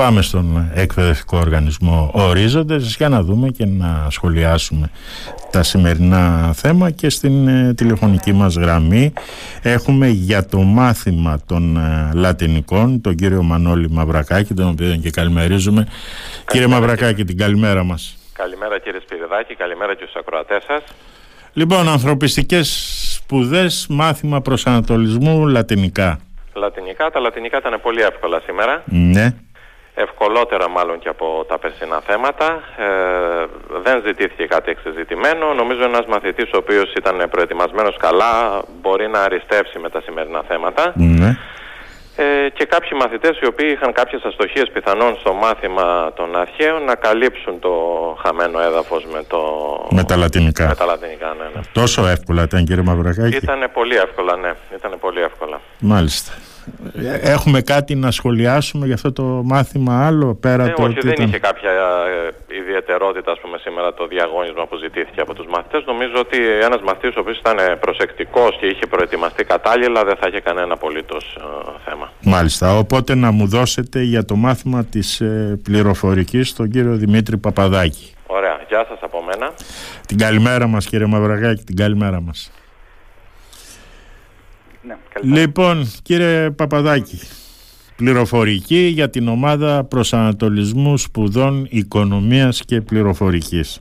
πάμε στον εκπαιδευτικό οργανισμό Ορίζοντες για να δούμε και να σχολιάσουμε τα σημερινά θέμα και στην ε, τηλεφωνική μας γραμμή έχουμε για το μάθημα των ε, λατινικών τον κύριο Μανώλη Μαυρακάκη τον οποίο και καλημερίζουμε. Κύριε Μαυρακάκη την καλημέρα μας. Καλημέρα κύριε Σπυριδάκη, καλημέρα και στους ακροατές σας. Λοιπόν, ανθρωπιστικές σπουδές, μάθημα προσανατολισμού λατινικά. Λατινικά, τα λατινικά ήταν πολύ εύκολα σήμερα. Ναι ευκολότερα μάλλον και από τα περσινά θέματα. Ε, δεν ζητήθηκε κάτι εξεζητημένο. Νομίζω ένας μαθητής ο οποίος ήταν προετοιμασμένος καλά μπορεί να αριστεύσει με τα σημερινά θέματα. Ναι. Ε, και κάποιοι μαθητές οι οποίοι είχαν κάποιες αστοχίες πιθανόν στο μάθημα των αρχαίων να καλύψουν το χαμένο έδαφος με, το... με τα λατινικά. Με τα λατινικά, ναι, ναι. Τόσο εύκολα ήταν κύριε Μαυρακάκη. Ήτανε πολύ εύκολα, ναι. Ήτανε πολύ εύκολα. Μάλιστα. Έχουμε κάτι να σχολιάσουμε για αυτό το μάθημα άλλο πέρα ε, το όχι, δεν ήταν... είχε κάποια ε, ιδιαιτερότητα ας πούμε, σήμερα το διαγώνισμα που ζητήθηκε από τους μαθητές. Νομίζω ότι ένας μαθητής ο οποίος ήταν προσεκτικός και είχε προετοιμαστεί κατάλληλα δεν θα είχε κανένα απολύτως ε, θέμα. Μάλιστα. Οπότε να μου δώσετε για το μάθημα της ε, πληροφορικής τον κύριο Δημήτρη Παπαδάκη. Ωραία. Γεια σας από μένα. Την καλημέρα μας κύριε Μαυραγάκη, την καλημέρα μας. Ναι, λοιπόν, κύριε Παπαδάκη, πληροφορική για την ομάδα προσανατολισμού σπουδών οικονομίας και πληροφορικής.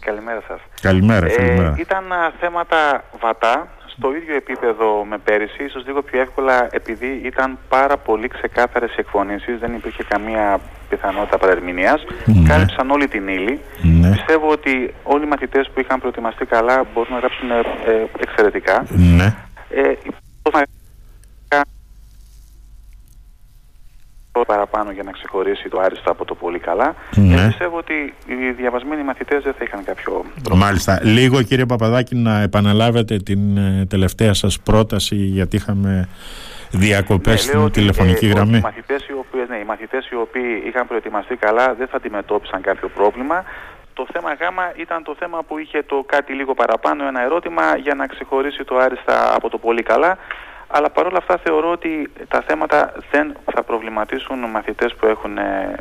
Καλημέρα σας. Καλημέρα, ε, καλημέρα. Ήταν θέματα βατά, στο ίδιο επίπεδο με πέρυσι, ίσως λίγο πιο εύκολα επειδή ήταν πάρα πολύ ξεκάθαρες εκφωνήσεις, δεν υπήρχε καμία πιθανότητα παρερμηνίας, ναι. κάλυψαν όλη την ύλη. Ναι. Πιστεύω ότι όλοι οι μαθητές που είχαν προετοιμαστεί καλά μπορούν να γράψουν ε, εξαιρετικά. Ναι. Ε, παραπάνω για να ξεχωρίσει το άριστο από το πολύ καλά. Ναι. Ε, πιστεύω ότι οι διαβασμένοι μαθητές δεν θα είχαν κάποιο πρόβλημα. Μάλιστα. Λίγο κύριε Παπαδάκη να επαναλάβετε την ε, τελευταία σας πρόταση γιατί είχαμε διακοπές Ναι, λέω στην ότι, τηλεφωνική ε, γραμμή. Οι μαθητές, οι, οποίες, ναι, οι μαθητές οι οποίοι είχαν προετοιμαστεί καλά δεν θα αντιμετώπισαν κάποιο πρόβλημα. Το θέμα Γ ήταν το θέμα που είχε το κάτι λίγο παραπάνω, ένα ερώτημα για να ξεχωρίσει το άριστα από το πολύ καλά. Αλλά παρόλα αυτά θεωρώ ότι τα θέματα δεν θα προβληματίσουν μαθητές που έχουν ε,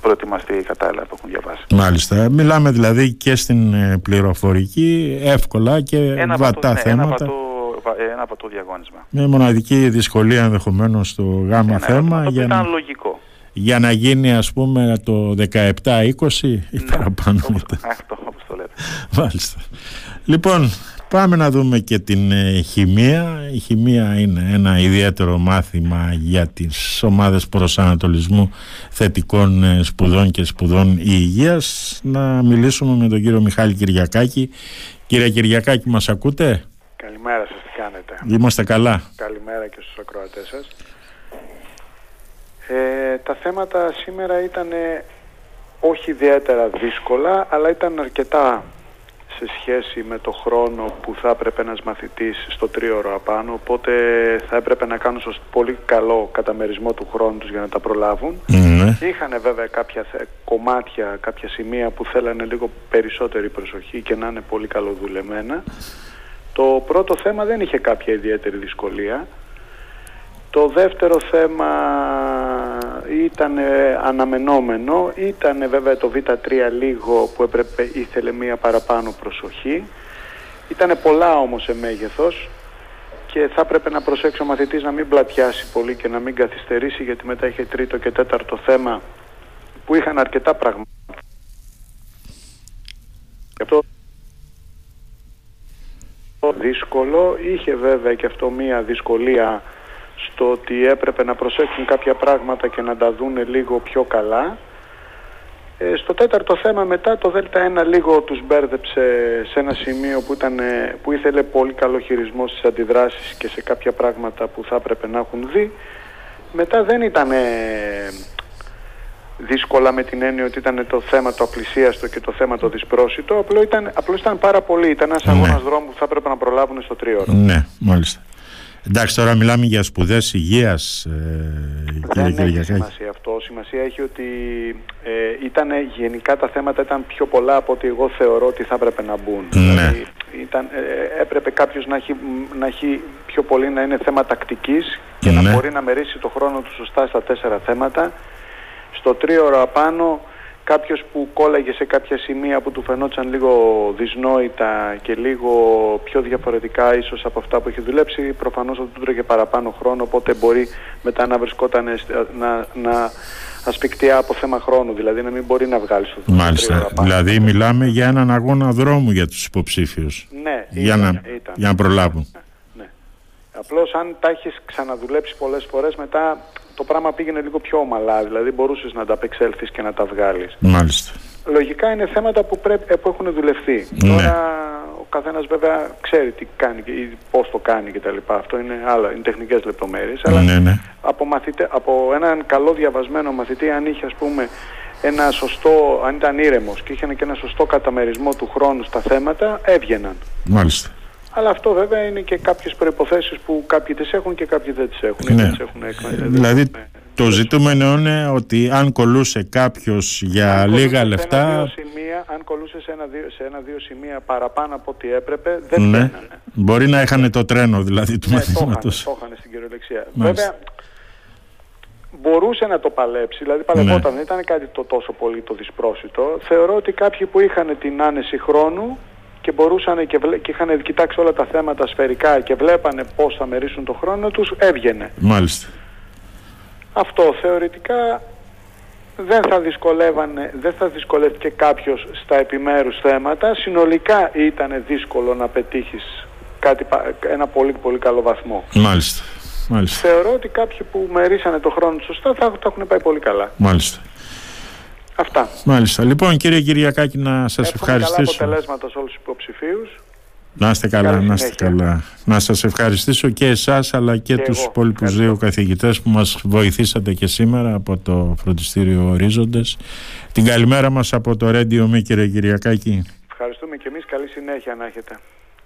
προετοιμαστεί κατάλληλα, που έχουν διαβάσει. Μάλιστα. Μιλάμε δηλαδή και στην ε, πληροφορική εύκολα και Ένα βατά βατό, ναι, θέματα. ένα βατό, βα- ε, ένα βατό διαγώνισμα. Με μοναδική δυσκολία ενδεχομένως στο γάμα Ένα θέμα ερώτημα το οποίο για ήταν να, λογικό. για να γίνει ας πούμε το 17-20 ή Ναι, παραπάνω. όπως, αυτό, όπως το λέτε. Μάλιστα. Λοιπόν, πάμε να δούμε και την ε, χημεία. Η χημεία είναι ένα ιδιαίτερο μάθημα για τις ομάδες προσανατολισμού θετικών ε, σπουδών και σπουδών υγείας. Να μιλήσουμε με τον κύριο Μιχάλη Κυριακάκη. Κύριε Κυριακάκη, μας ακούτε; Καλημέρα σας, τι κάνετε; Είμαστε καλά. Καλημέρα και στους ακροατές σας. Ε, τα θέματα σήμερα ήταν όχι ιδιαίτερα δύσκολα, αλλά ήταν αρκετά σε σχέση με το χρόνο που θα έπρεπε ένας μαθητής στο τρίωρο απάνω, οπότε θα έπρεπε να κάνουν σωστ- πολύ καλό καταμερισμό του χρόνου τους για να τα προλάβουν. Ναι. Είχαν βέβαια κάποια θε- κομμάτια, κάποια σημεία που θέλανε λίγο περισσότερη προσοχή και να είναι πολύ καλοδουλεμένα. Το πρώτο θέμα δεν είχε κάποια ιδιαίτερη δυσκολία. Το δεύτερο θέμα ήταν ε, αναμενόμενο, ήταν βέβαια το Β3 λίγο που έπρεπε, ήθελε μία παραπάνω προσοχή. Ήταν πολλά όμως σε μέγεθος και θα έπρεπε να προσέξει ο μαθητής να μην πλατιάσει πολύ και να μην καθυστερήσει γιατί μετά είχε τρίτο και τέταρτο θέμα που είχαν αρκετά πράγματα. Γι' αυτό δύσκολο, είχε βέβαια και αυτό μία δυσκολία στο ότι έπρεπε να προσέξουν κάποια πράγματα και να τα δούνε λίγο πιο καλά. Ε, στο τέταρτο θέμα μετά το Δέλτα 1 λίγο τους μπέρδεψε σε ένα σημείο που, ήταν, ε, που ήθελε πολύ καλό χειρισμό στις αντιδράσεις και σε κάποια πράγματα που θα έπρεπε να έχουν δει. Μετά δεν ήταν ε, δύσκολα με την έννοια ότι ήταν το θέμα το απλησίαστο και το θέμα το δυσπρόσιτο. Απλώς ήταν, απλώς ήταν πάρα πολύ. Ήταν ένας Ναι. αγώνας δρόμου που θα έπρεπε να προλάβουν στο τρίωρο. Ναι, μάλιστα. Εντάξει, τώρα μιλάμε για σπουδές υγείας, ε, κύριε Δεν έχει Κυριακάκη. σημασία αυτό. Σημασία έχει ότι ε, ήταν γενικά τα θέματα ήταν πιο πολλά από ότι εγώ θεωρώ ότι θα έπρεπε να μπουν. Ναι. Δηλαδή ήταν, ε, έπρεπε κάποιος να έχει, να έχει πιο πολύ να είναι θέμα τακτικής και να Ναι. μπορεί να μερίσει το χρόνο του σωστά στα τέσσερα θέματα. Στο τρίωρο απάνω κάποιος που κόλλαγε σε κάποια σημεία που του φαινόταν λίγο δυσνόητα και λίγο πιο διαφορετικά ίσως από αυτά που έχει δουλέψει προφανώς θα του τρώγε παραπάνω χρόνο οπότε μπορεί μετά να βρισκόταν σ- να, να ασπικτιά από θέμα χρόνου δηλαδή να μην μπορεί να βγάλει στο στο Μάλιστα. τρίωρο απάνω. Δηλαδή μιλάμε για έναν αγώνα δρόμου για τους υποψήφιους. Ναι, Για ήταν, να, ήταν. για να προλάβουν. Ναι. Απλώς αν τα έχεις ξαναδουλέψει πολλές φορές μετά το πράγμα πήγαινε λίγο πιο ομαλά, δηλαδή μπορούσες να τα απεξέλθεις και να τα βγάλεις. Μάλιστα. Λογικά είναι θέματα που, πρέπει, ε, που έχουν δουλευτεί. Ναι. Τώρα ο καθένας βέβαια ξέρει τι κάνει και ή πώς το κάνει κτλ. Αυτό είναι άλλα, είναι τεχνικές λεπτομέρειες. Αλλά Ναι, ναι. από, μαθητε, από έναν καλό διαβασμένο μαθητή αν είχε ας πούμε ένα σωστό, αν ήταν ήρεμος και είχε και ένα σωστό καταμερισμό του χρόνου στα θέματα, έβγαιναν. Μάλιστα. Αλλά αυτό βέβαια είναι και κάποιες προϋποθέσεις που κάποιοι τις έχουν και κάποιοι δεν τις έχουν. ή Ναι. δεν τις έχουν εκ- Δηλαδή ναι. το ζητούμενο είναι ότι αν κολούσε κάποιος για Αν κολούσε λίγα σε λεφτά ένα-δύο σημεία, αν κολούσε σε ένα-δύο, σε ένα-δύο σημεία παραπάνω από ό,τι έπρεπε, δεν ναι, βγαίνανε. μπορεί να είχαν το τρένο δηλαδή του Ναι, το είχαν, μαθήματος. το είχαν στην κυριολεξία. Μάλιστα. Βέβαια, μπορούσε να το παλέψει, δηλαδή παλευόταν, Ναι. δεν ήταν κάτι το τόσο πολύ το δυσπρόσιτο. Θεωρώ ότι κάποιοι που είχαν την άνεση χρόνου και μπορούσαν και, βλέ- και είχαν κοιτάξει όλα τα θέματα σφαιρικά και βλέπανε πώς θα μερίσουν το χρόνο τους, έβγαινε. Μάλιστα. Αυτό θεωρητικά δεν θα δυσκολεύανε, δεν θα δυσκολεύτηκε κάποιος στα επιμέρους θέματα. Συνολικά ήταν δύσκολο να πετύχεις κάτι, πα- ένα πολύ πολύ καλό βαθμό. Μάλιστα. Μάλιστα. Θεωρώ ότι κάποιοι που μερίσανε το χρόνο τους σωστά θα το έχουν πάει πολύ καλά. Μάλιστα. Αυτά. Μάλιστα. Λοιπόν, κύριε Κυριακάκη, να σας Εύχομαι καλά ευχαριστήσω. αποτελέσματα σε όλους τους υποψηφίους. Να είστε καλά, Καλή να είστε συνέχεια. καλά. Να σας ευχαριστήσω και εσάς αλλά και, Και τους εγώ. υπόλοιπους Ευχαριστώ. δύο καθηγητές που μας βοηθήσατε και σήμερα από το Φροντιστήριο Ορίζοντες. Την καλημέρα μας από το Radio Me, κύριε Κυριακάκη. Ευχαριστούμε και εμείς. Καλή συνέχεια να έχετε.